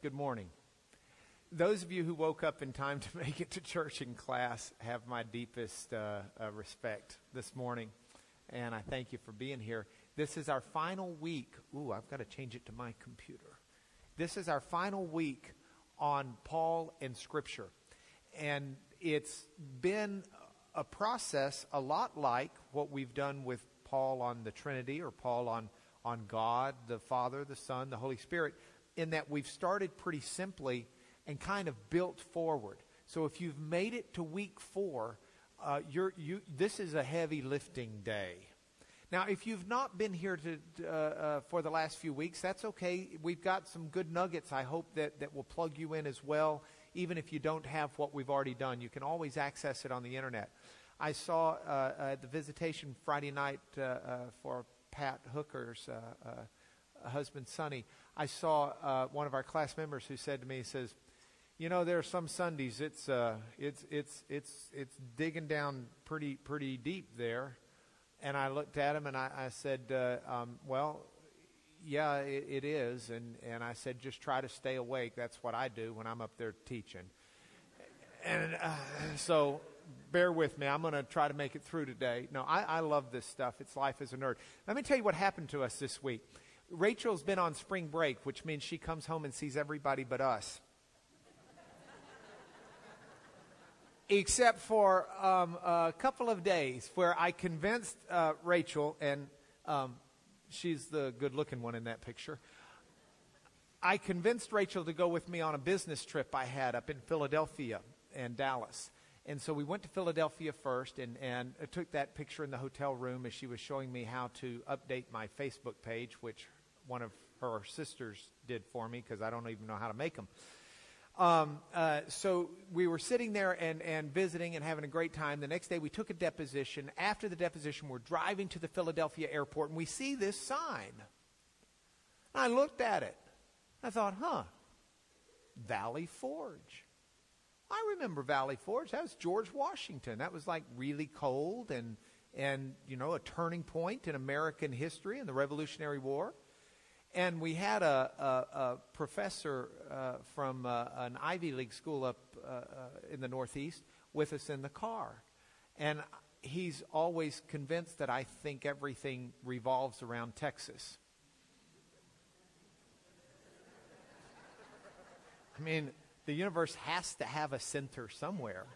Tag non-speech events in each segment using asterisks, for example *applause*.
Good morning. Those of you who woke up in time to *laughs* make it to church and class have my deepest uh, uh, respect this morning, and I thank you for being here. This is our final week. Ooh, I've got to change it to my computer. This is our final week on Paul and Scripture. And it's been a process a lot like what we've done with Paul on the Trinity or Paul on, on God, the Father, the Son, the Holy Spirit, in that we've started pretty simply and kind of built forward. So if you've made it to week four, uh, you, this is a heavy lifting day. Now, if you've not been here to, uh, uh, for the last few weeks, that's okay. We've got some good nuggets, I hope, that, that will plug you in as well. Even if you don't have what we've already done, you can always access it on the internet. I saw uh, at the visitation Friday night uh, uh, for Pat Hooker's uh, husband, Sonny. I saw one of our class members who said to me, he says, you know, there are some Sundays it's uh, it's it's it's it's digging down pretty pretty deep there, and I looked at him and I, I said, uh, um, well, yeah, it, it is, and and I said, just try to stay awake. That's what I do when I'm up there teaching, and uh, so bear with me. I'm going to try to make it through today. No, I, I love this stuff. It's life as a nerd. Let me tell you what happened to us this week. Rachel's been on spring break, which means she comes home and sees everybody but us. Except for um, a couple of days where I convinced uh, Rachel, and um, she's the good looking one in that picture. I convinced Rachel to go with me on a business trip I had up in Philadelphia and Dallas. And so we went to Philadelphia first and, and took that picture in the hotel room as she was showing me how to update my Facebook page, which one of her sisters did for me because I don't even know how to make them. Um, uh, so we were sitting there and, and visiting and having a great time. The next day we took a deposition. After the deposition, we're driving to the Philadelphia airport and we see this sign. I looked at it. I thought, huh, Valley Forge. I remember Valley Forge. That was George Washington. That was like really cold and and you know a turning point in American history in the Revolutionary War. And we had a, a, a professor uh, from uh, an Ivy League school up uh, uh in the Northeast with us in the car, and he's always convinced that I think everything revolves around Texas. I mean the universe has to have a center somewhere.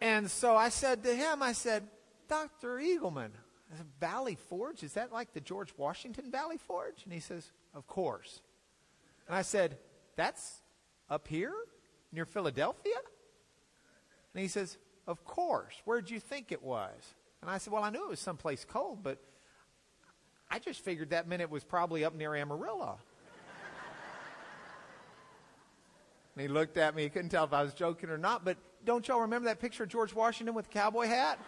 And so I said to him, I said, Dr. Eagleman, said, Valley Forge, is that like the George Washington Valley Forge? And he says, Of course. And I said, That's up here near Philadelphia? And he says, Of course. Where'd you think it was? And I said, Well, I knew it was someplace cold, but I just figured that meant it was probably up near Amarillo. And he looked at me. He couldn't tell if I was joking or not. But don't y'all remember that picture of George Washington with the cowboy hat?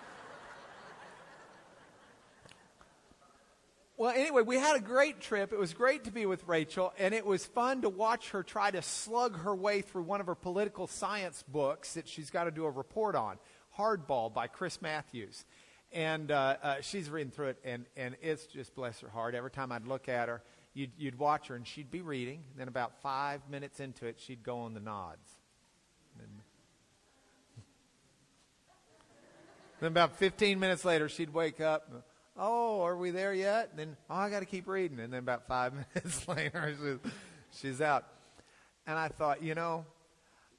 Well, anyway, we had a great trip. It was great to be with Rachel, and it was fun to watch her try to slug her way through one of her political science books that she's got to do a report on, Hardball by Chris Matthews. And uh, uh, she's reading through it, and, and it's just bless her heart. Every time I'd look at her, you'd, you'd watch her and she'd be reading. And then about five minutes into it, she'd go on the nods. And then about 15 minutes later, she'd wake up. Oh, are we there yet? And then, oh, I got to keep reading. And then about five *laughs* minutes later, she's, out. And I thought, you know,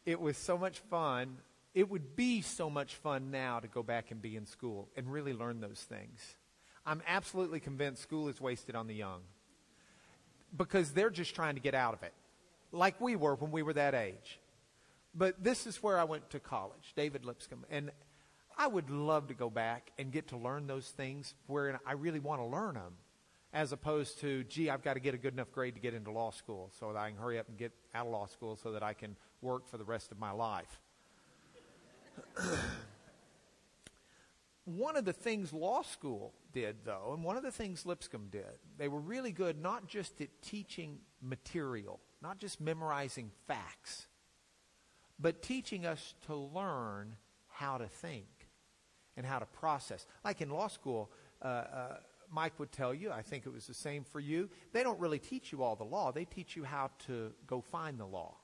it was so much fun. It would be so much fun now to go back and be in school and really learn those things. I'm absolutely convinced school is wasted on the young because they're just trying to get out of it, like we were when we were that age. But this is where I went to college, David Lipscomb. And I would love to go back and get to learn those things where I really want to learn them, as opposed to, gee, I've got to get a good enough grade to get into law school so that I can hurry up and get out of law school so that I can work for the rest of my life. one of the things law school did, though, and one of the things Lipscomb did, they were really good not just at teaching material, not just memorizing facts, but teaching us to learn how to think and how to process. Like in law school, uh, uh, Mike would tell you, I think it was the same for you, they don't really teach you all the law. They teach you how to go find the law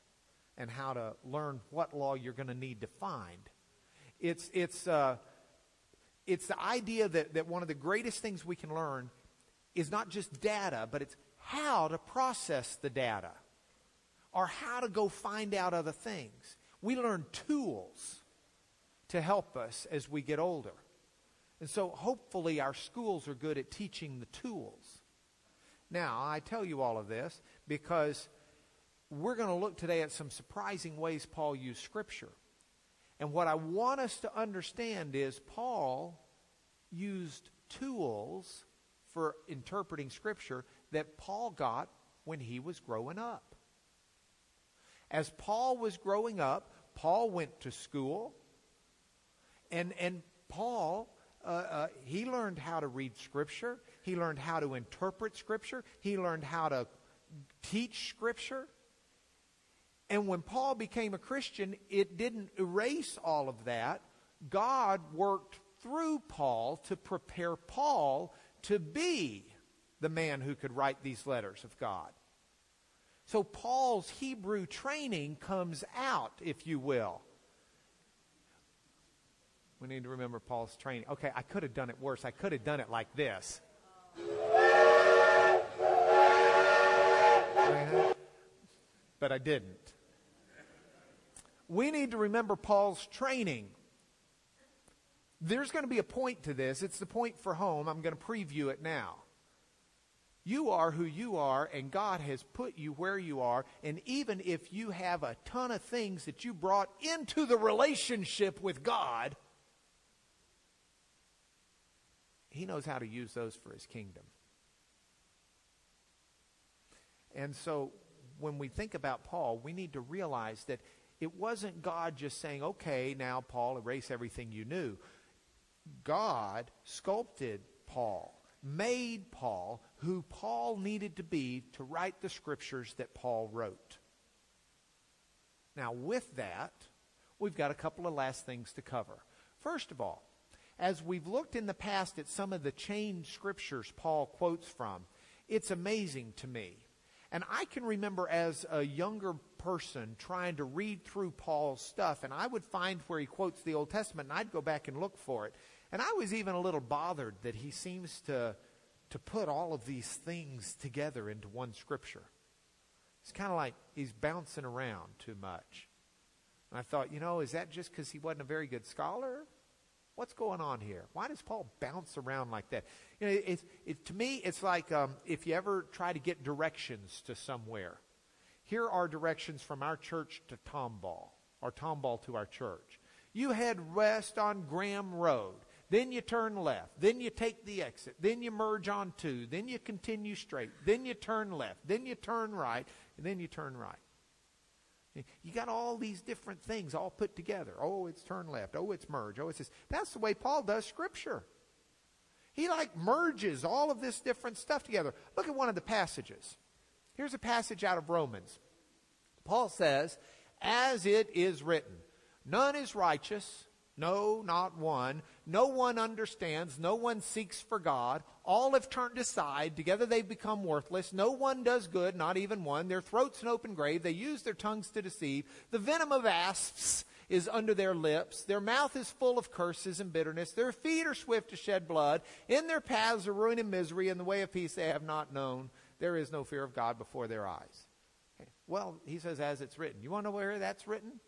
and how to learn what law you're going to need to find. It's, it's, uh, it's the idea that, that one of the greatest things we can learn is not just data, but it's how to process the data or how to go find out other things. We learn tools to help us as we get older. And so hopefully our schools are good at teaching the tools. Now, I tell you all of this because we're going to look today at some surprising ways Paul used Scripture. And what I want us to understand is Paul used tools for interpreting Scripture that Paul got when he was growing up. As Paul was growing up, Paul went to school, and, and Paul, uh, uh, he learned how to read Scripture. He learned how to interpret Scripture. He learned how to teach Scripture. And when Paul became a Christian, it didn't erase all of that. God worked through Paul to prepare Paul to be the man who could write these letters of God. So Paul's Hebrew training comes out, if you will. We need to remember Paul's training. Okay, I could have done it worse. I could have done it like this. But I didn't. We need to remember Paul's training. There's going to be a point to this. It's the point for home. I'm going to preview it now. You are who you are, and God has put you where you are. And even if you have a ton of things that you brought into the relationship with God, He knows how to use those for His kingdom. And so when we think about Paul, we need to realize that it wasn't God just saying, okay, now, Paul, erase everything you knew. God sculpted Paul made Paul who Paul needed to be to write the scriptures that Paul wrote. Now, with that, we've got a couple of last things to cover. First of all, as we've looked in the past at some of the chained scriptures Paul quotes from, it's amazing to me. And I can remember as a younger person trying to read through Paul's stuff, and I would find where he quotes the Old Testament, and I'd go back and look for it. And I was even a little bothered that he seems to, to put all of these things together into one scripture. It's kind of like he's bouncing around too much. And I thought, you know, is that just because he wasn't a very good scholar? What's going on here? Why does Paul bounce around like that? You know, it, it, to me, it's like um, if you ever try to get directions to somewhere. Here are directions from our church to Tomball, or Tomball to our church. You head west on Graham Road. Then you turn left. Then you take the exit. Then you merge on two. Then you continue straight. Then you turn left. Then you turn right. And then you turn right. You got all these different things all put together. Oh, it's turn left. Oh, it's merge. Oh, it's this. That's the way Paul does Scripture. He like merges all of this different stuff together. Look at one of the passages. Here's a passage out of Romans. Paul says, As it is written, none is righteous, no, not one. No one understands. No one seeks for God. All have turned aside. Together they've become worthless. No one does good, not even one. Their throat's an open grave. They use their tongues to deceive. The venom of asps is under their lips. Their mouth is full of curses and bitterness. Their feet are swift to shed blood. In their paths are ruin and misery. In the way of peace they have not known. There is no fear of God before their eyes. Well, he says, as it's written. You want to know where that's written?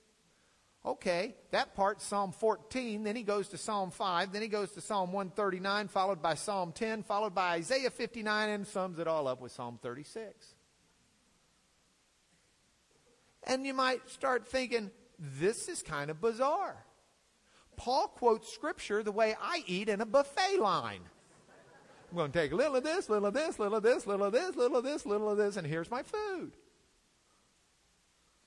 Okay, that part, Psalm 14, then he goes to Psalm 5, then he goes to Psalm 139, followed by Psalm 10, followed by Isaiah 59, and sums it all up with Psalm 36. And you might start thinking, this is kind of bizarre. Paul quotes scripture the way I eat in a buffet line. I'm going to take a little of this, little of this, little of this, little of this, little of this, little of this, and here's my food.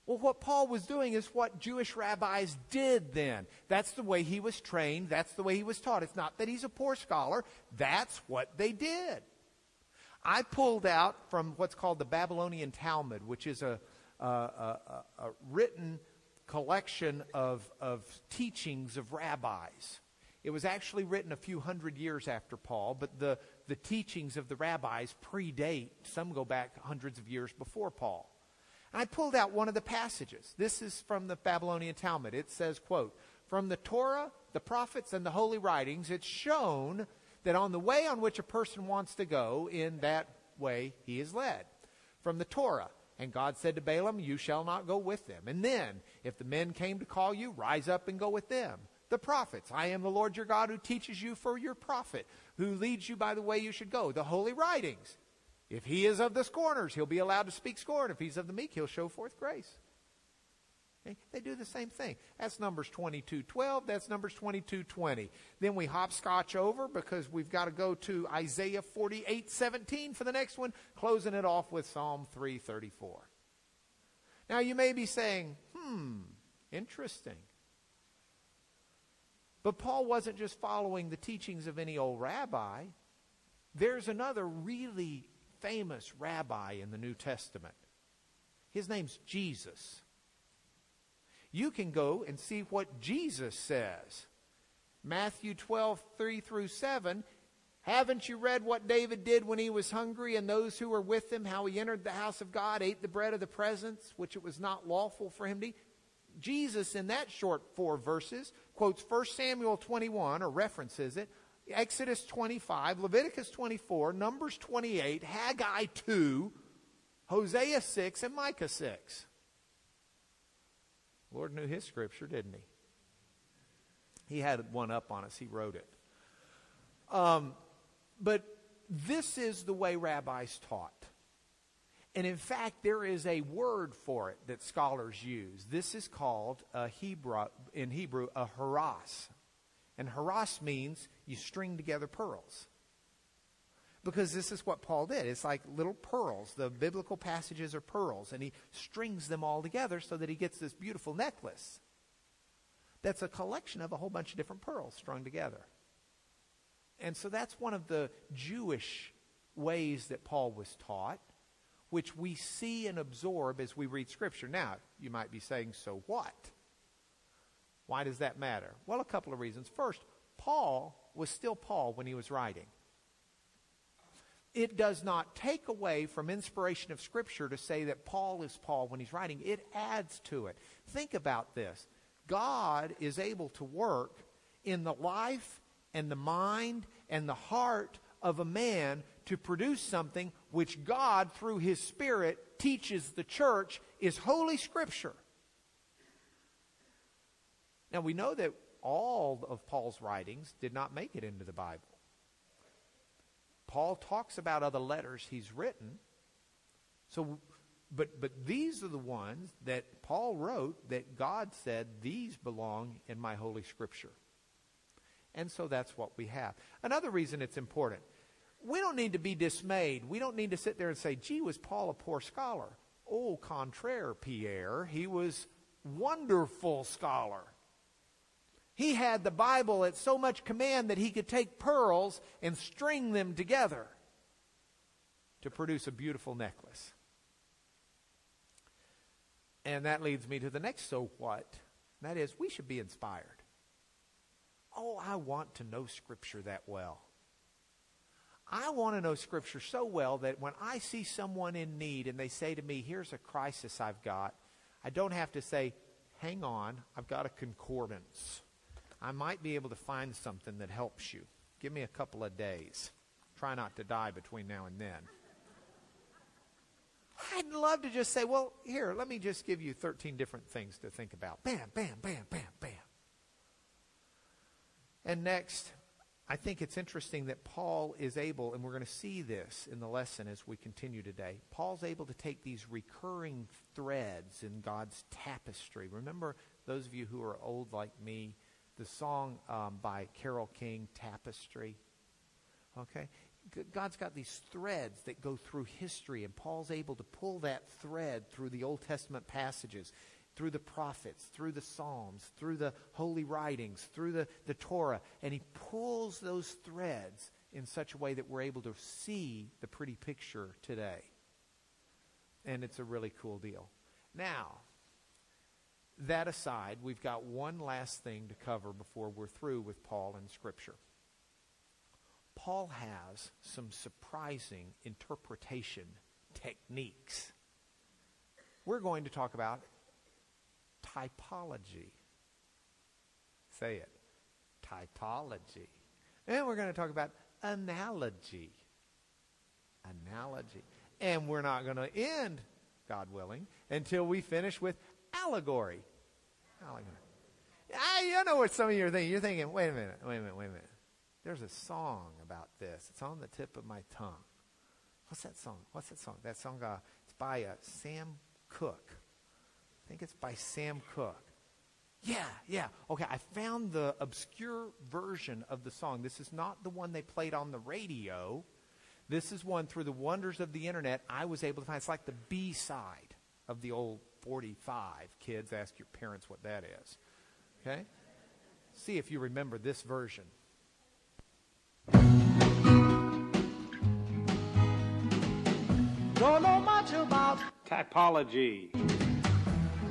Well, what Paul was doing is what Jewish rabbis did then. That's the way he was trained. That's the way he was taught. It's not that he's a poor scholar. That's what they did. I pulled out from what's called the Babylonian Talmud, which is a, a, a, a written collection of, of teachings of rabbis. It was actually written a few hundred years after Paul, but the, the teachings of the rabbis predate. Some go back hundreds of years before Paul. I pulled out one of the passages. This is from the Babylonian Talmud. It says, quote, From the Torah, the prophets, and the holy writings, it's shown that on the way on which a person wants to go, in that way he is led. From the Torah, and God said to Balaam, You shall not go with them. And then, if the men came to call you, rise up and go with them. The prophets, I am the Lord your God who teaches you for your profit, who leads you by the way you should go. The holy writings. If he is of the scorners, he'll be allowed to speak scorn. If he's of the meek, he'll show forth grace. Okay? They do the same thing. That's Numbers 22:12. That's Numbers 22:20. Then we hopscotch over because we've got to go to Isaiah 48:17 for the next one, closing it off with Psalm 3:34. Now you may be saying, "Hmm, interesting." But Paul wasn't just following the teachings of any old rabbi. There's another really famous rabbi in the New Testament. His name's Jesus. You can go and see what Jesus says. Matthew 12, 3 through 7. Haven't you read what David did when he was hungry and those who were with him, how he entered the house of God, ate the bread of the presence, which it was not lawful for him to eat? Jesus, in that short four verses, quotes 1 Samuel 21, or references it, Exodus 25, Leviticus 24, Numbers 28, Haggai 2, Hosea 6, and Micah 6. The Lord knew his scripture, didn't he? He had one up on us. He wrote it. Um, but this is the way rabbis taught. And in fact, there is a word for it that scholars use. This is called a Hebrew, in Hebrew a haras. And haras means you string together pearls. Because this is what Paul did. It's like little pearls. The biblical passages are pearls, and he strings them all together so that he gets this beautiful necklace that's a collection of a whole bunch of different pearls strung together. And so that's one of the Jewish ways that Paul was taught, which we see and absorb as we read Scripture. Now, you might be saying, so what? Why does that matter? Well, a couple of reasons. First, Paul was still Paul when he was writing. It does not take away from inspiration of Scripture to say that Paul is Paul when he's writing. It adds to it. Think about this God is able to work in the life and the mind and the heart of a man to produce something which God, through his Spirit, teaches the church is Holy Scripture. Now, we know that all of Paul's writings did not make it into the Bible. Paul talks about other letters he's written. So, but, but these are the ones that Paul wrote that God said, these belong in my Holy Scripture. And so that's what we have. Another reason it's important we don't need to be dismayed. We don't need to sit there and say, gee, was Paul a poor scholar? Oh, contraire, Pierre. He was wonderful scholar. He had the Bible at so much command that he could take pearls and string them together to produce a beautiful necklace. And that leads me to the next so what. That is, we should be inspired. Oh, I want to know Scripture that well. I want to know Scripture so well that when I see someone in need and they say to me, Here's a crisis I've got, I don't have to say, Hang on, I've got a concordance. I might be able to find something that helps you. Give me a couple of days. Try not to die between now and then. I'd love to just say, well, here, let me just give you 13 different things to think about. Bam, bam, bam, bam, bam. And next, I think it's interesting that Paul is able, and we're going to see this in the lesson as we continue today. Paul's able to take these recurring threads in God's tapestry. Remember, those of you who are old like me, the song um, by Carole King, Tapestry. Okay? God's got these threads that go through history, and Paul's able to pull that thread through the Old Testament passages, through the prophets, through the Psalms, through the holy writings, through the, the Torah, and he pulls those threads in such a way that we're able to see the pretty picture today. And it's a really cool deal. Now, that aside, we've got one last thing to cover before we're through with Paul and Scripture. Paul has some surprising interpretation techniques. We're going to talk about typology. Say it. Typology. And we're going to talk about analogy. Analogy. And we're not going to end, God willing, until we finish with allegory. Allegory. I, you know what some of you are thinking. You're thinking, wait a minute, wait a minute, wait a minute. There's a song about this. It's on the tip of my tongue. What's that song? What's that song? That song, uh, it's by uh, Sam Cooke. I think it's by Sam Cooke. Yeah, yeah. Okay, I found the obscure version of the song. This is not the one they played on the radio. This is one through the wonders of the internet I was able to find. It's like the B side of the old 45. Kids, ask your parents what that is. Okay? See if you remember this version. Don't know much about Typology.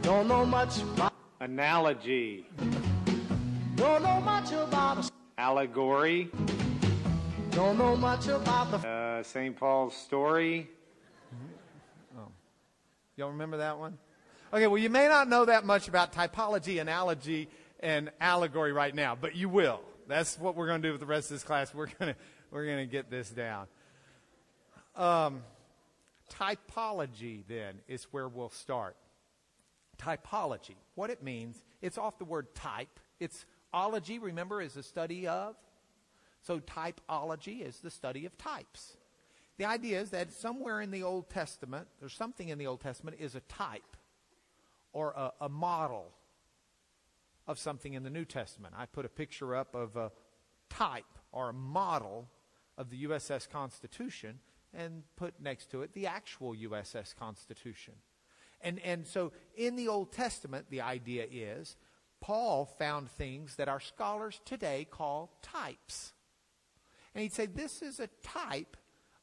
Don't know much about Analogy. Don't know much about Allegory. Don't know much about the Uh, St. Paul's story. Y'all remember that one? Okay, well, you may not know that much about typology, analogy, and allegory right now, but you will. That's what we're going to do with the rest of this class. We're going to we're going to get this down. Um, typology, then, is where we'll start. Typology, what it means, it's off the word type. It's ology, remember, is a study of. So typology is the study of types. The idea is that somewhere in the Old Testament, there's something in the Old Testament is a type or a, a model of something in the New Testament. I put a picture up of a type or a model of the USS Constitution and put next to it the actual USS Constitution. And, and so in the Old Testament, the idea is Paul found things that our scholars today call types. And he'd say this is a type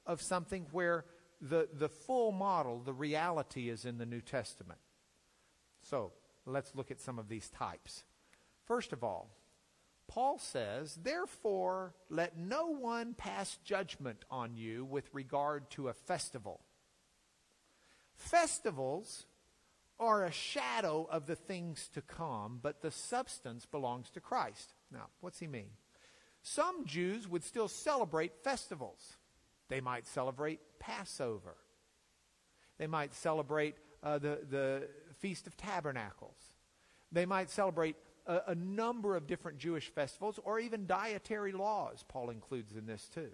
of something where the, the full model, the reality is in the New Testament. So let's look at some of these types. First of all, Paul says, Therefore, let no one pass judgment on you with regard to a festival. Festivals are a shadow of the things to come, but the substance belongs to Christ. Now, what's he mean? Some Jews would still celebrate festivals. They might celebrate Passover. They might celebrate uh, the, the Feast of Tabernacles. They might celebrate a, a number of different Jewish festivals or even dietary laws, Paul includes in this too.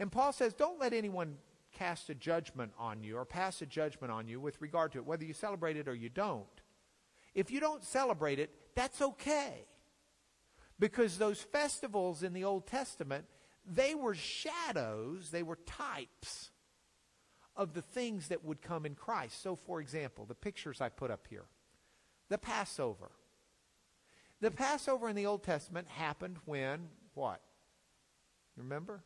And Paul says, don't let anyone cast a judgment on you or pass a judgment on you with regard to it, whether you celebrate it or you don't. If you don't celebrate it, that's okay. Because those festivals in the Old Testament, they were shadows, they were types of the things that would come in Christ. So, for example, the pictures I put up here the Passover. The Passover in the Old Testament happened when what? Remember?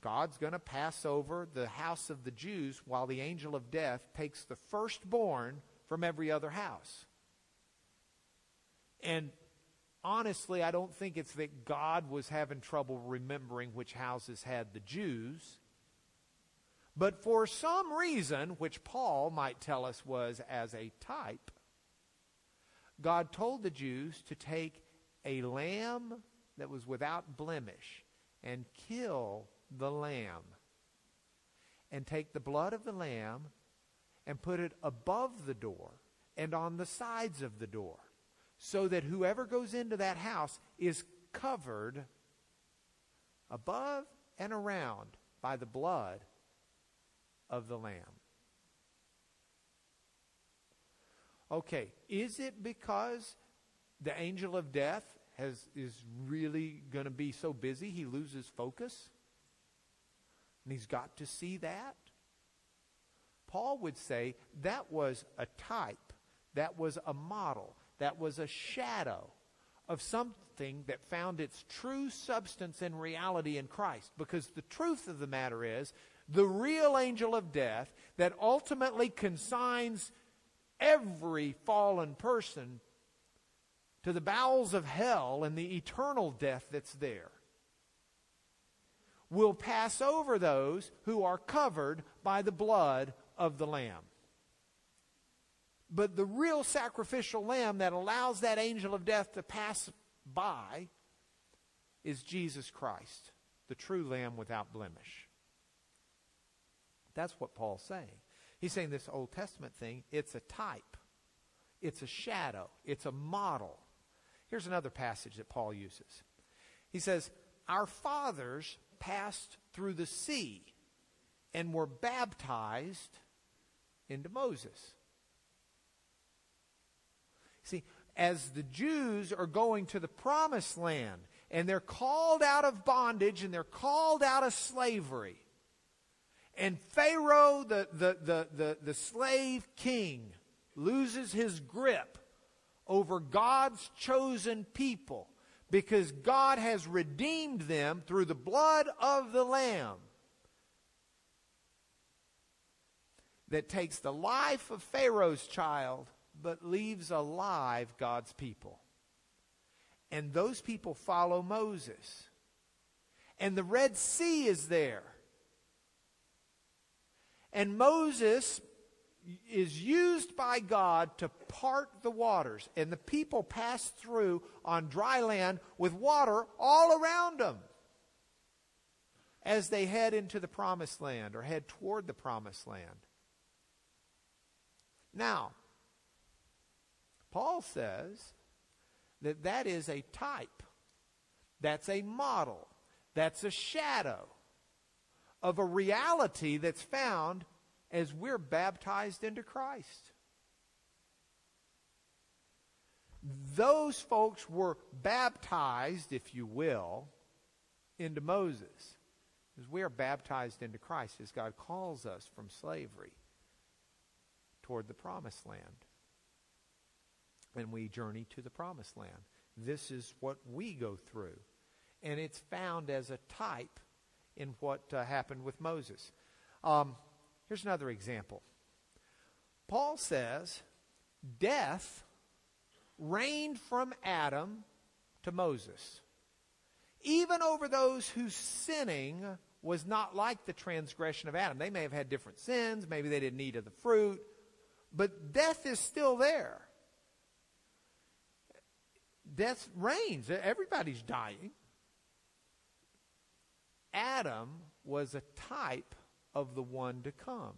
God's going to pass over the house of the Jews while the angel of death takes the firstborn from every other house. And honestly, I don't think it's that God was having trouble remembering which houses had the Jews. But for some reason, which Paul might tell us was as a type, God told the Jews to take a lamb that was without blemish and kill the lamb. And take the blood of the lamb and put it above the door and on the sides of the door so that whoever goes into that house is covered above and around by the blood of the Lamb. Okay, is it because the angel of death has, is really going to be so busy he loses focus? And he's got to see that? Paul would say that was a type, that was a model, that was a shadow of something that found its true substance and reality in Christ. Because the truth of the matter is, the real angel of death that ultimately consigns every fallen person to the bowels of hell and the eternal death that's there will pass over those who are covered by the blood of the Lamb. But the real sacrificial lamb that allows that angel of death to pass by is Jesus Christ, the true lamb without blemish. That's what Paul's saying. He's saying this Old Testament thing, it's a type, it's a shadow, it's a model. Here's another passage that Paul uses. He says, Our fathers passed through the sea and were baptized into Moses. See, as the Jews are going to the promised land and they're called out of bondage and they're called out of slavery, and Pharaoh, the, the, the, the, the slave king, loses his grip over God's chosen people because God has redeemed them through the blood of the Lamb that takes the life of Pharaoh's child but leaves alive God's people. And those people follow Moses. And the Red Sea is there. And Moses is used by God to part the waters. And the people pass through on dry land with water all around them as they head into the promised land or head toward the promised land. Now, Paul says that that is a type, that's a model, that's a shadow of a reality that's found as we're baptized into Christ. Those folks were baptized, if you will, into Moses. As we are baptized into Christ, as God calls us from slavery toward the promised land and we journey to the promised land. This is what we go through. And it's found as a type in what uh, happened with Moses. Um, here's another example. Paul says, Death reigned from Adam to Moses, even over those whose sinning was not like the transgression of Adam. They may have had different sins, maybe they didn't eat of the fruit, but death is still there death reigns. Everybody's dying. Adam was a type of the one to come.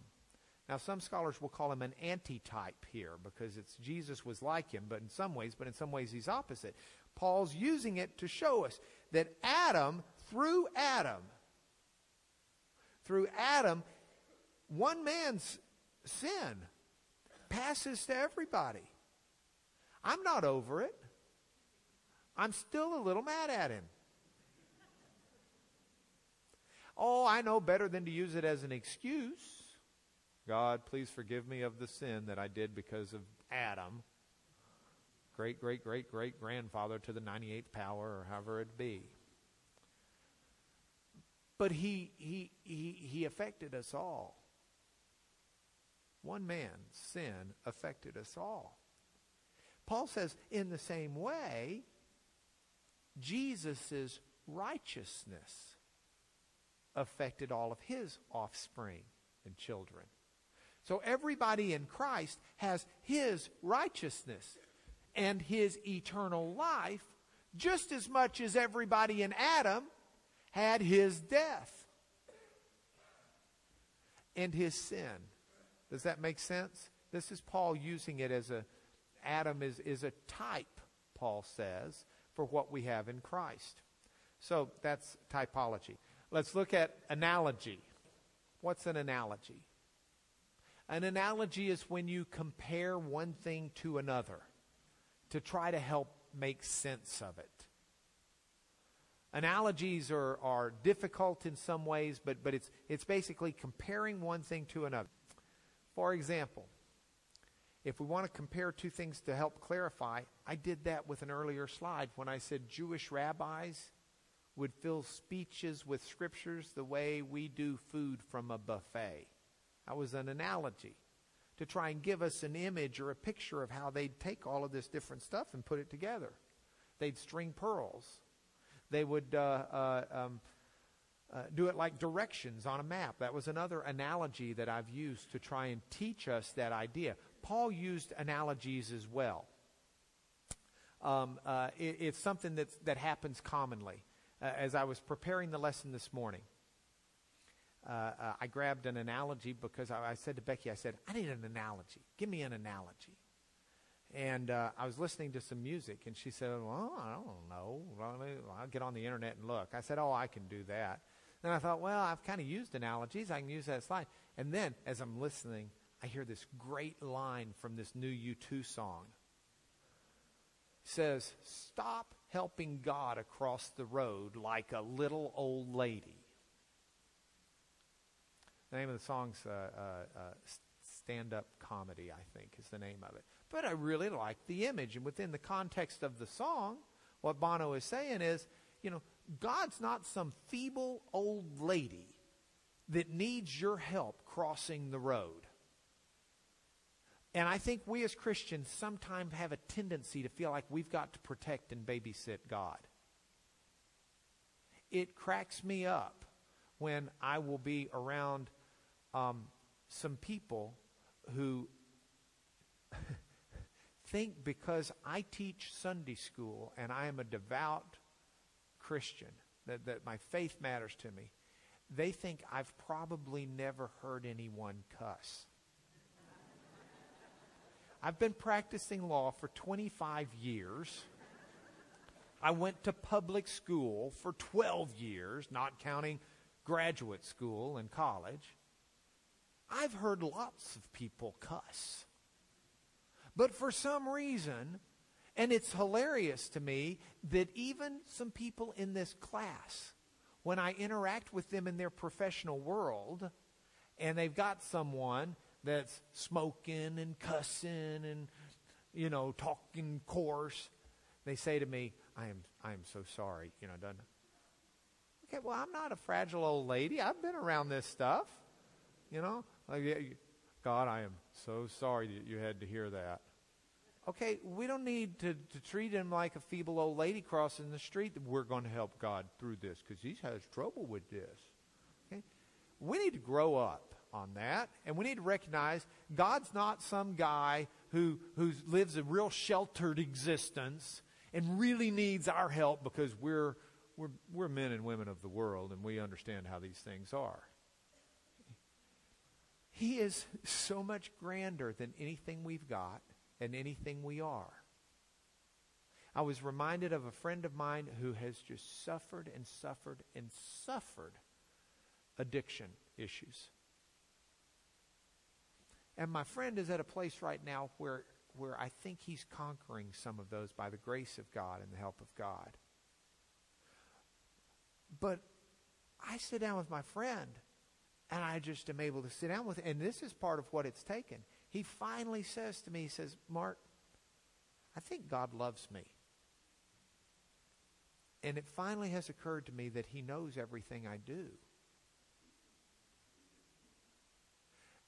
Now, some scholars will call him an antitype here because it's Jesus was like him, but in some ways, but in some ways he's opposite. Paul's using it to show us that Adam, through Adam, through Adam, one man's sin passes to everybody. I'm not over it. I'm still a little mad at him. Oh, I know better than to use it as an excuse. God, please forgive me of the sin that I did because of Adam. Great, great, great, great grandfather to the 98th power, or however it be. But he, he, he, he affected us all. One man's sin affected us all. Paul says, in the same way, Jesus' righteousness affected all of his offspring and children. So everybody in Christ has his righteousness and his eternal life just as much as everybody in Adam had his death and his sin. Does that make sense? This is Paul using it as a Adam is, is a type, Paul says, for what we have in Christ. So that's typology. Let's look at analogy. What's an analogy? An analogy is when you compare one thing to another to try to help make sense of it. Analogies are, are difficult in some ways, but, but it's, it's basically comparing one thing to another. For example, if we want to compare two things to help clarify, I did that with an earlier slide when I said Jewish rabbis would fill speeches with scriptures the way we do food from a buffet. That was an analogy to try and give us an image or a picture of how they'd take all of this different stuff and put it together. They'd string pearls. They would uh, uh, um, uh, do it like directions on a map. That was another analogy that I've used to try and teach us that idea. Paul used analogies as well. Um, uh, it, it's something that's, that happens commonly. Uh, as I was preparing the lesson this morning, uh, uh, I grabbed an analogy because I, I, said to Becky, I said, I need an analogy. Give me an analogy. And uh, I was listening to some music, and she said, Well, I don't know. I'll get on the internet and look. I said, Oh, I can do that. Then I thought, Well, I've kind of used analogies. I can use that slide. And then, as I'm listening, I hear this great line from this new U2 song. It says, Stop helping God across the road like a little old lady. The name of the song's uh, uh, uh, Stand Up Comedy, I think, is the name of it. But I really like the image. And within the context of the song, what Bono is saying is, you know, God's not some feeble old lady that needs your help crossing the road. And I think we as Christians sometimes have a tendency to feel like we've got to protect and babysit God. It cracks me up when I will be around um, some people who *laughs* think because I teach Sunday school and I am a devout Christian, that, that my faith matters to me, they think I've probably never heard anyone cuss. I've been practicing law for 25 years. I went to public school for 12 years, not counting graduate school and college. I've heard lots of people cuss. But for some reason, and it's hilarious to me that even some people in this class, when I interact with them in their professional world, and they've got someone that's smoking and cussing and, you know, talking coarse, they say to me, I am, I am so sorry, you know, doesn't Okay, well, I'm not a fragile old lady. I've been around this stuff, you know. Like, God, I am so sorry that you had to hear that. Okay, we don't need to, to treat him like a feeble old lady crossing the street. We're going to help God through this because he has trouble with this. Okay? We need to grow up on that. And we need to recognize God's not some guy who, who lives a real sheltered existence and really needs our help because we're, we're, we're men and women of the world and we understand how these things are. He is so much grander than anything we've got and anything we are. I was reminded of a friend of mine who has just suffered and suffered and suffered addiction issues. And my friend is at a place right now where, where I think he's conquering some of those by the grace of God and the help of God. But I sit down with my friend and I just am able to sit down with him. And this is part of what it's taken. He finally says to me, he says, Mark, I think God loves me. And it finally has occurred to me that he knows everything I do.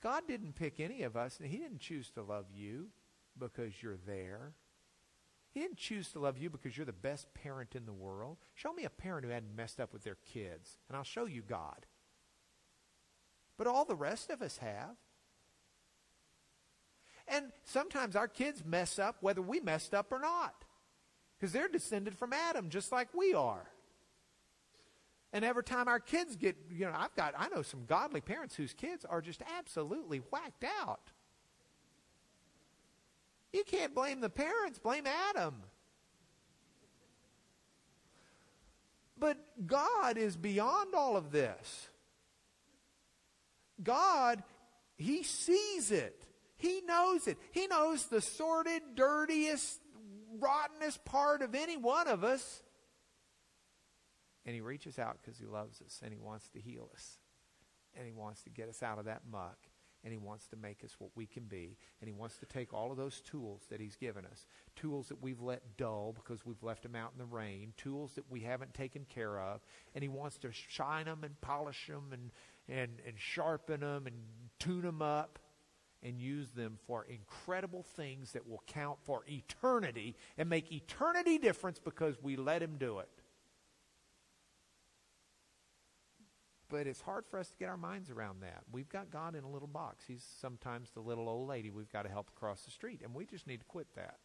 God didn't pick any of us, and He didn't choose to love you because you're there. He didn't choose to love you because you're the best parent in the world. Show me a parent who hadn't messed up with their kids, and I'll show you God. But all the rest of us have. And sometimes our kids mess up whether we messed up or not. Because they're descended from Adam just like we are. And every time our kids get, you know, I've got, I know some godly parents whose kids are just absolutely whacked out. You can't blame the parents, blame Adam. But God is beyond all of this. God, He sees it. He knows it. He knows the sordid, dirtiest, rottenest part of any one of us. And he reaches out because he loves us and he wants to heal us. And he wants to get us out of that muck. And he wants to make us what we can be. And he wants to take all of those tools that he's given us, tools that we've let dull because we've left them out in the rain, tools that we haven't taken care of. And he wants to shine them and polish them and, and, and sharpen them and tune them up. and use them for incredible things that will count for eternity and make eternity difference because we let Him do it. But it's hard for us to get our minds around that. We've got God in a little box. He's sometimes the little old lady we've got to help across the street, and we just need to quit that.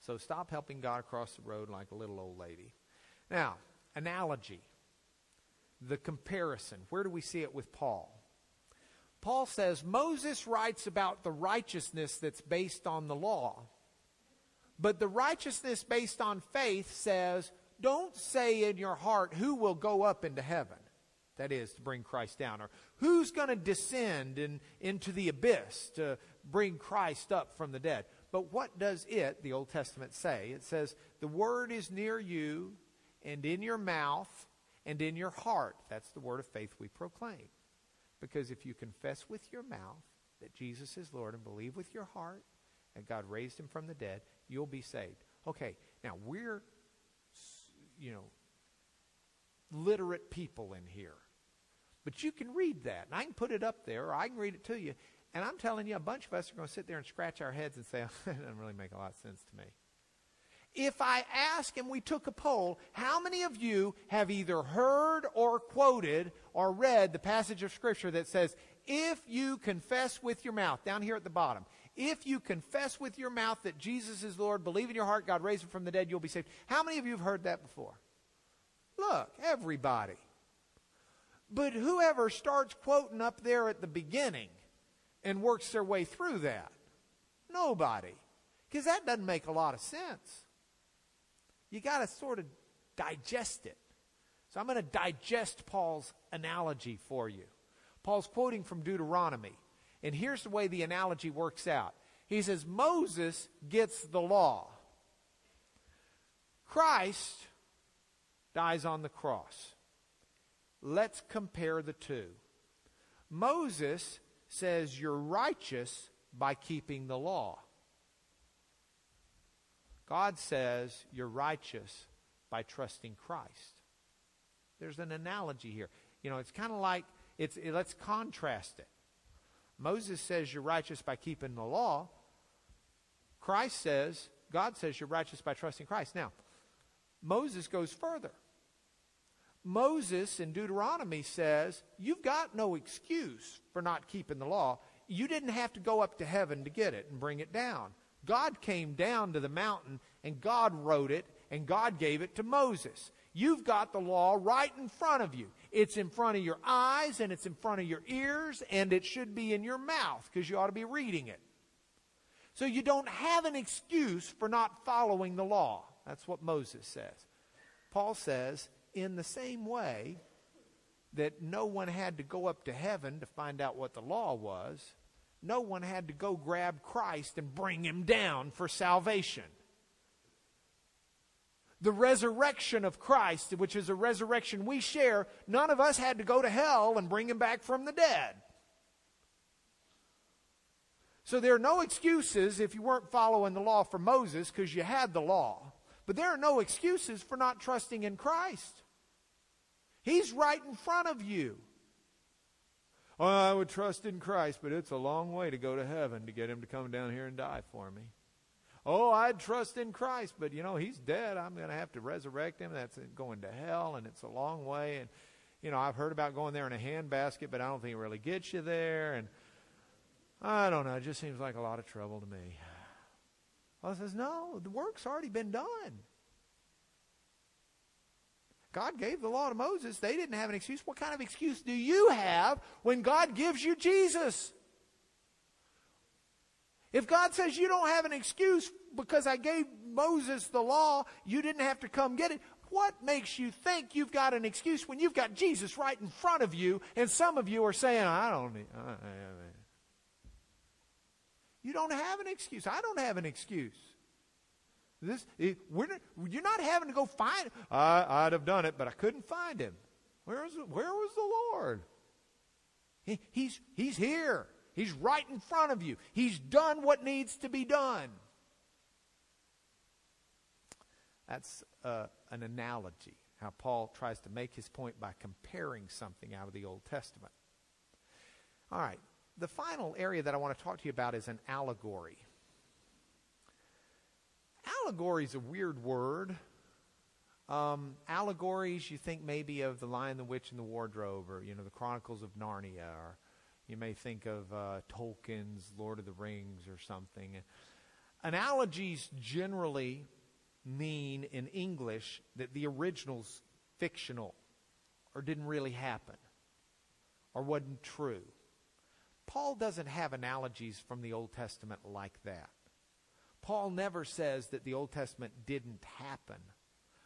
So stop helping God across the road like a little old lady. Now, analogy, the comparison. Where do we see it with Paul? Paul says Moses writes about the righteousness that's based on the law. But the righteousness based on faith says, don't say in your heart who will go up into heaven. That is, to bring Christ down. Or who's going to descend in, into the abyss to bring Christ up from the dead. But what does it, the Old Testament, say? It says, the word is near you and in your mouth and in your heart. That's the word of faith we proclaim. Because if you confess with your mouth that Jesus is Lord and believe with your heart that God raised him from the dead, you'll be saved. Okay, now we're, you know, literate people in here. But you can read that, and I can put it up there, or I can read it to you. And I'm telling you, a bunch of us are going to sit there and scratch our heads and say, oh, *laughs* that doesn't really make a lot of sense to me. If I ask and we took a poll, how many of you have either heard or quoted or read the passage of Scripture that says, if you confess with your mouth, down here at the bottom, if you confess with your mouth that Jesus is Lord, believe in your heart God raised him from the dead, you'll be saved. How many of you have heard that before? Look, everybody. But whoever starts quoting up there at the beginning and works their way through that? Nobody. Because that doesn't make a lot of sense you got to sort of digest it. So I'm going to digest Paul's analogy for you. Paul's quoting from Deuteronomy. And here's the way the analogy works out. He says, Moses gets the law. Christ dies on the cross. Let's compare the two. Moses says you're righteous by keeping the law. God says you're righteous by trusting Christ. There's an analogy here. You know, it's kind of like it's it, let's contrast it. Moses says you're righteous by keeping the law. Christ says, God says you're righteous by trusting Christ. Now, Moses goes further. Moses in Deuteronomy says, You've got no excuse for not keeping the law. You didn't have to go up to heaven to get it and bring it down. God came down to the mountain and God wrote it and God gave it to Moses. You've got the law right in front of you. It's in front of your eyes and it's in front of your ears and it should be in your mouth because you ought to be reading it. So you don't have an excuse for not following the law. That's what Moses says. Paul says, in the same way that no one had to go up to heaven to find out what the law was, no one had to go grab Christ and bring him down for salvation. The resurrection of Christ, which is a resurrection we share, none of us had to go to hell and bring him back from the dead. So there are no excuses if you weren't following the law for Moses because you had the law. But there are no excuses for not trusting in Christ. He's right in front of you. Oh, I would trust in Christ, but it's a long way to go to heaven to get him to come down here and die for me. Oh, I'd trust in Christ, but you know, he's dead. I'm going to have to resurrect him. That's going to hell, and it's a long way. And, you know, I've heard about going there in a handbasket, but I don't think it really gets you there. And I don't know. It just seems like a lot of trouble to me. Paul says, no, the work's already been done. God gave the law to Moses. They didn't have an excuse. What kind of excuse do you have when God gives you Jesus? If God says you don't have an excuse because I gave Moses the law, you didn't have to come get it, what makes you think you've got an excuse when you've got Jesus right in front of you and some of you are saying, I don't need. You don't have an excuse. I don't have an excuse. This, eh, we're not, you're not having to go find. I, would have done it, but I couldn't find him. Where was, where was the Lord? He, he's, he's here. He's right in front of you. He's done what needs to be done. That's uh, an analogy, how Paul tries to make his point by comparing something out of the Old Testament. All right, the final area that I want to talk to you about is an allegory. Allegory is a weird word. Um, allegories, you think maybe of The Lion, the Witch, and the Wardrobe, or, you know, the Chronicles of Narnia, or you may think of uh, Tolkien's Lord of the Rings or something. Analogies generally mean in English that the original's fictional or didn't really happen or wasn't true. Paul doesn't have analogies from the Old Testament like that. Paul never says that the Old Testament didn't happen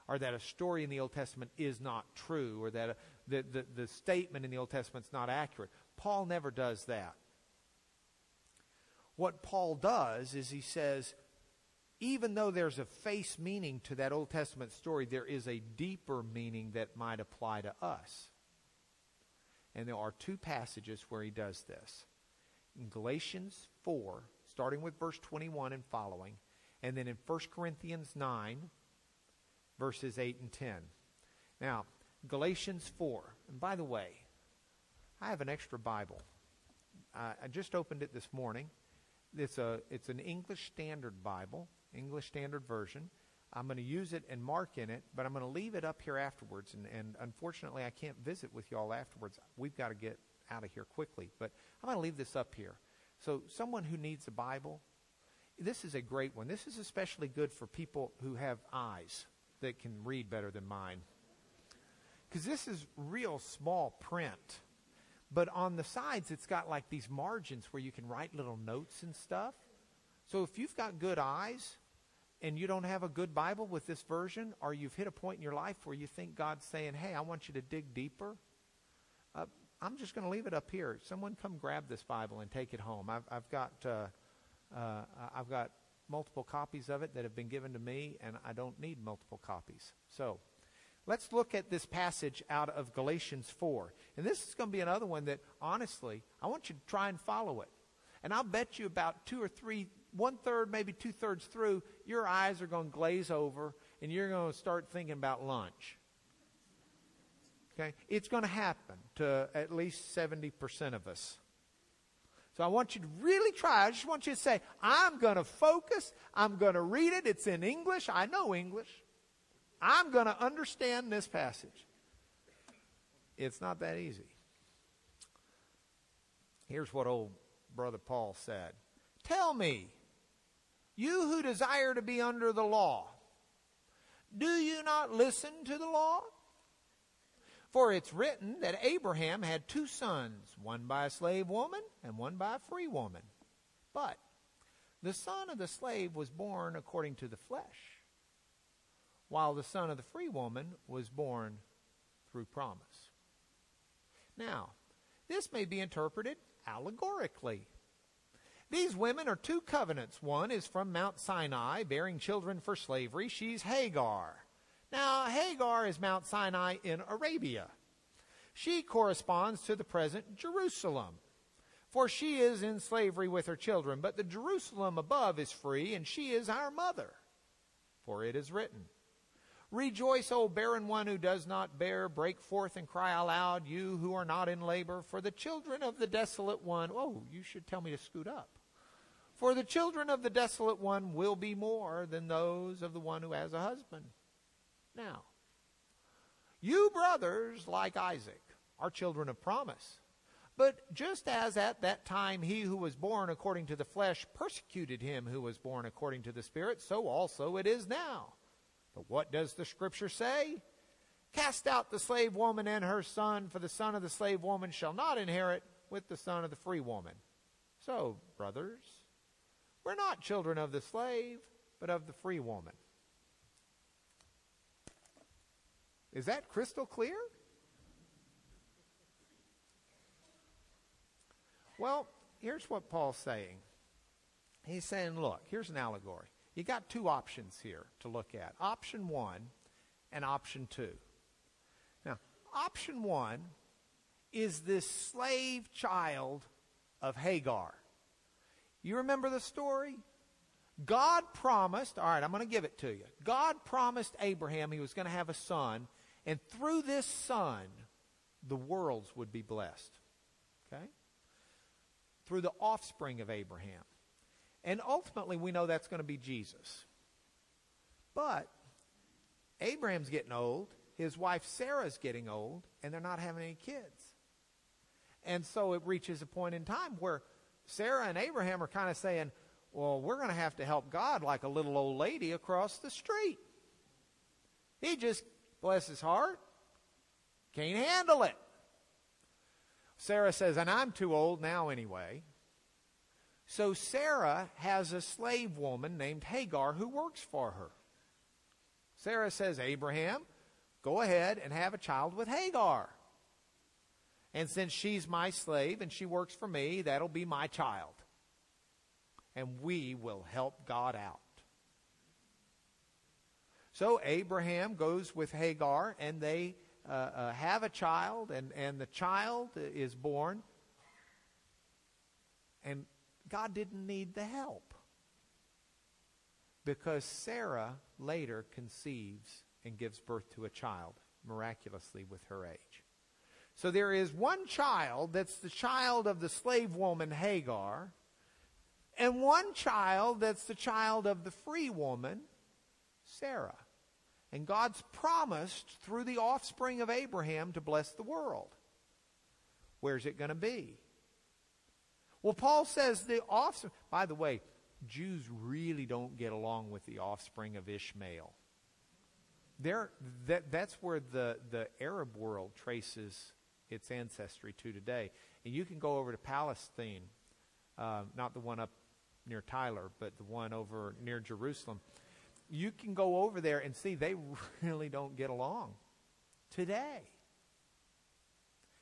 or that a story in the Old Testament is not true or that a, the, the, the statement in the Old Testament is not accurate. Paul never does that. What Paul does is he says, even though there's a face meaning to that Old Testament story, there is a deeper meaning that might apply to us. And there are two passages where he does this. In Galatians 4, starting with verse 21 and following, and then in 1 Corinthians 9, verses 8 and 10. Now, Galatians 4. And by the way, I have an extra Bible. Uh, I just opened it this morning. It's, a, it's an English Standard Bible, English Standard Version. I'm going to use it and mark in it, but I'm going to leave it up here afterwards. And, and unfortunately, I can't visit with you all afterwards. We've got to get out of here quickly. But I'm going to leave this up here. So, someone who needs a Bible, this is a great one. This is especially good for people who have eyes that can read better than mine. Because this is real small print. But on the sides, it's got like these margins where you can write little notes and stuff. So if you've got good eyes and you don't have a good Bible with this version, or you've hit a point in your life where you think God's saying, hey, I want you to dig deeper, uh, I'm just going to leave it up here. Someone come grab this Bible and take it home. I've, I've got, uh, uh, I've got multiple copies of it that have been given to me, and I don't need multiple copies. So let's look at this passage out of Galatians 4. And this is going to be another one that, honestly, I want you to try and follow it. And I'll bet you about two or three, one third, maybe two thirds through, your eyes are going to glaze over and you're going to start thinking about lunch. Okay? It's going to happen to at least 70% of us. So I want you to really try. I just want you to say, I'm going to focus. I'm going to read it. It's in English. I know English. I'm going to understand this passage. It's not that easy. Here's what old brother Paul said Tell me, you who desire to be under the law, do you not listen to the law? For it's written that Abraham had two sons, one by a slave woman and one by a free woman. But the son of the slave was born according to the flesh, while the son of the free woman was born through promise. Now, this may be interpreted allegorically. These women are two covenants. One is from Mount Sinai, bearing children for slavery. She's Hagar. Now, Hagar is Mount Sinai in Arabia. She corresponds to the present Jerusalem, for she is in slavery with her children. But the Jerusalem above is free, and she is our mother. For it is written, Rejoice, O barren one who does not bear. Break forth and cry aloud, you who are not in labor. For the children of the desolate one, oh, you should tell me to scoot up. For the children of the desolate one will be more than those of the one who has a husband. Now, you brothers, like Isaac, are children of promise. But just as at that time he who was born according to the flesh persecuted him who was born according to the Spirit, so also it is now. But what does the Scripture say? Cast out the slave woman and her son, for the son of the slave woman shall not inherit with the son of the free woman. So, brothers, we're not children of the slave, but of the free woman. Is that crystal clear? Well, here's what Paul's saying. He's saying, look, here's an allegory. You got two options here to look at option one and option two. Now, option one is this slave child of Hagar. You remember the story? God promised, all right, I'm going to give it to you. God promised Abraham he was going to have a son, and through this son, the worlds would be blessed. Okay? through the offspring of Abraham. And ultimately, we know that's going to be Jesus. But Abraham's getting old, his wife Sarah's getting old, and they're not having any kids. And so it reaches a point in time where Sarah and Abraham are kind of saying, well, we're going to have to help God like a little old lady across the street. He just, bless his heart, can't handle it. Sarah says, and I'm too old now anyway. So Sarah has a slave woman named Hagar who works for her. Sarah says, Abraham, go ahead and have a child with Hagar. And since she's my slave and she works for me, that'll be my child. And we will help God out. So Abraham goes with Hagar and they uh, uh, have a child, and, and the child is born. And God didn't need the help because Sarah later conceives and gives birth to a child miraculously with her age. So there is one child that's the child of the slave woman Hagar, and one child that's the child of the free woman Sarah. And God's promised through the offspring of Abraham to bless the world. Where's it going to be? Well, Paul says the offspring, by the way, Jews really don't get along with the offspring of Ishmael. There, that, that's where the, the Arab world traces its ancestry to today. And you can go over to Palestine, uh, not the one up near Tyler, but the one over near Jerusalem. You can go over there and see they *laughs* really don't get along today.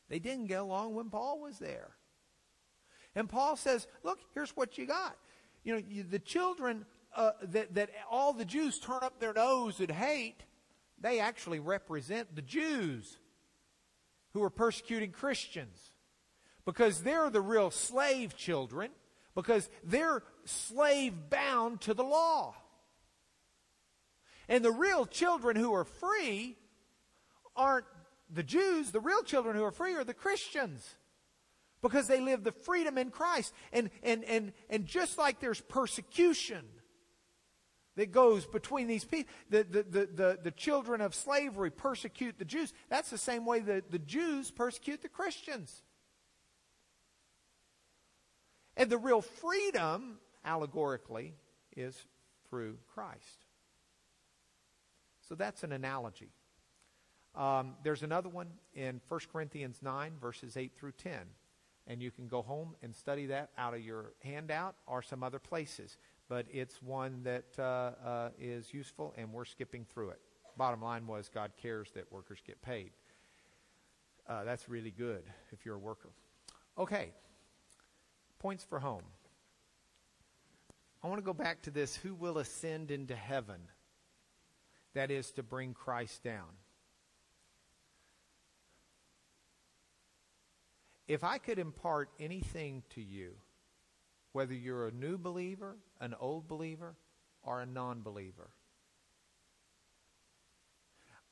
They didn't get along when Paul was there. And Paul says, look, here's what you got. You know, you, the children uh, that, that all the Jews turn up their nose and hate, they actually represent the Jews who are persecuting Christians. Because they're the real slave children, because they're slave bound to the law. And the real children who are free aren't the Jews. The real children who are free are the Christians because they live the freedom in Christ. And, and, and, and just like there's persecution that goes between these people, the, the, the, the, the children of slavery persecute the Jews, that's the same way that the Jews persecute the Christians. And the real freedom, allegorically, is through Christ. So that's an analogy. Um, there's another one in 1 Corinthians 9, verses 8 through 10. And you can go home and study that out of your handout or some other places. But it's one that uh, uh, is useful, and we're skipping through it. Bottom line was God cares that workers get paid. Uh, that's really good if you're a worker. Okay, points for home. I want to go back to this who will ascend into heaven? That is to bring Christ down. If I could impart anything to you, whether you're a new believer, an old believer, or a non believer,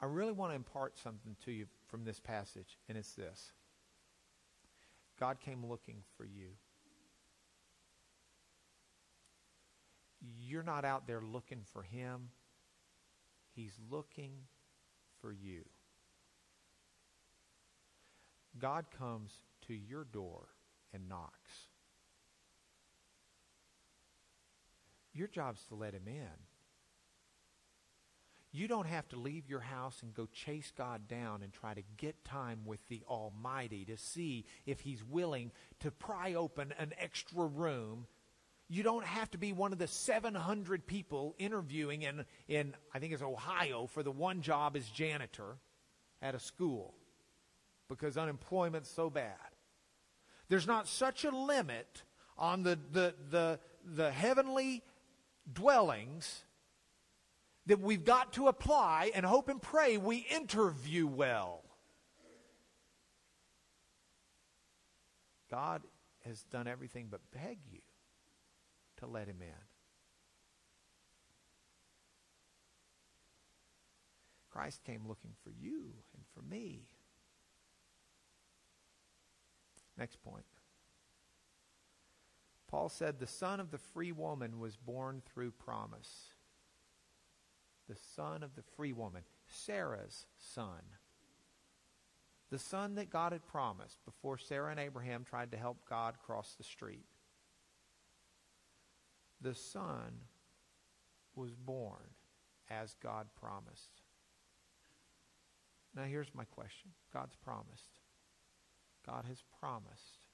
I really want to impart something to you from this passage, and it's this God came looking for you. You're not out there looking for Him, He's looking for you. God comes to your door and knocks. Your job's to let him in. You don't have to leave your house and go chase God down and try to get time with the Almighty to see if He's willing to pry open an extra room. You don't have to be one of the 700 people interviewing in, in I think it's Ohio, for the one job as janitor at a school because unemployment's so bad. There's not such a limit on the, the, the, the heavenly dwellings that we've got to apply and hope and pray we interview well. God has done everything but beg you to let him in. Christ came looking for you and for me. Next point. Paul said, The son of the free woman was born through promise. The son of the free woman, Sarah's son. The son that God had promised before Sarah and Abraham tried to help God cross the street. The son was born as God promised. Now, here's my question God's promised. God has promised.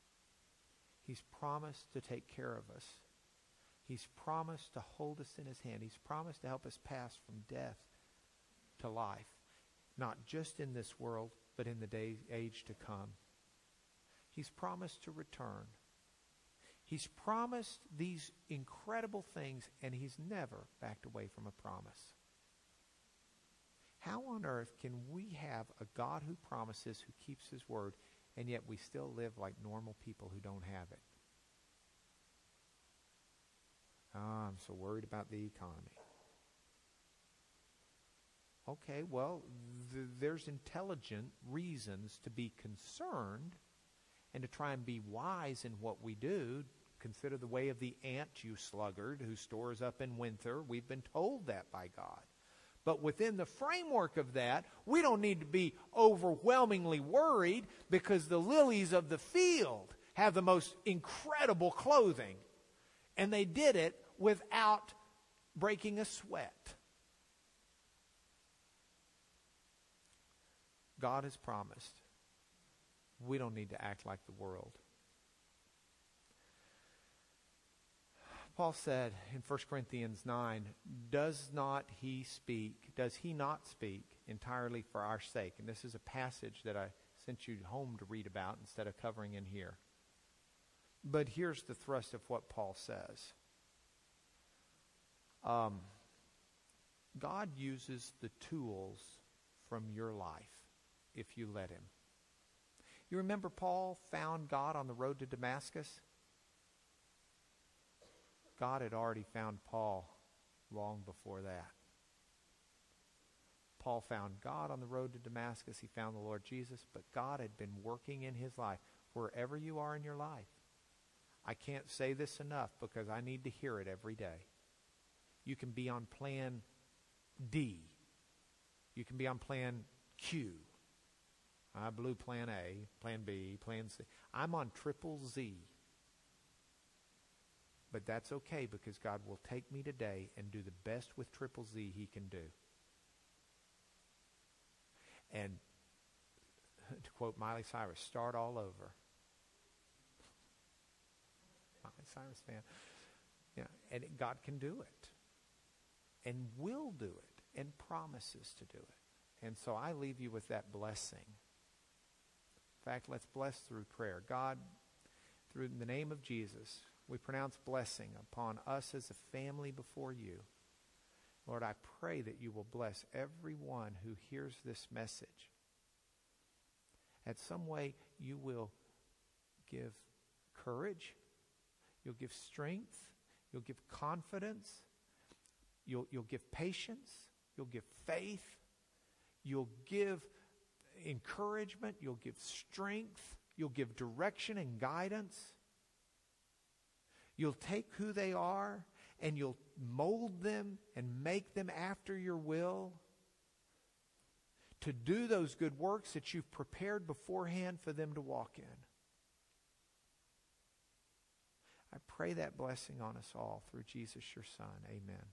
He's promised to take care of us. He's promised to hold us in his hand. He's promised to help us pass from death to life, not just in this world, but in the day, age to come. He's promised to return. He's promised these incredible things, and he's never backed away from a promise. How on earth can we have a God who promises, who keeps his word, and yet we still live like normal people who don't have it? Oh, I'm so worried about the economy. Okay, well, th- there's intelligent reasons to be concerned and to try and be wise in what we do. Consider the way of the ant, you sluggard, who stores up in winter. We've been told that by God. But within the framework of that, we don't need to be overwhelmingly worried because the lilies of the field have the most incredible clothing. And they did it without breaking a sweat. God has promised. We don't need to act like the world. Paul said in 1 Corinthians 9, does not he speak, does he not speak entirely for our sake? And this is a passage that I sent you home to read about instead of covering in here. But here's the thrust of what Paul says. Um, God uses the tools from your life if you let him. You remember Paul found God on the road to Damascus? God had already found Paul long before that. Paul found God on the road to Damascus. He found the Lord Jesus, but God had been working in his life wherever you are in your life. I can't say this enough because I need to hear it every day. You can be on plan D. You can be on plan Q. I blew plan A, plan B, plan C. I'm on triple Z. But that's okay because God will take me today and do the best with triple Z he can do. And *laughs* to quote Miley Cyrus, start all over. Miley Cyrus fan. Yeah, and God can do it. And will do it and promises to do it. And so I leave you with that blessing. In fact, let's bless through prayer. God, through the name of Jesus, we pronounce blessing upon us as a family before you. Lord, I pray that you will bless everyone who hears this message. At some way, you will give courage, you'll give strength, you'll give confidence, you'll, you'll give patience, you'll give faith, you'll give encouragement, you'll give strength, you'll give direction and guidance. You'll take who they are and you'll mold them and make them after your will to do those good works that you've prepared beforehand for them to walk in. I pray that blessing on us all through Jesus, your Son. Amen.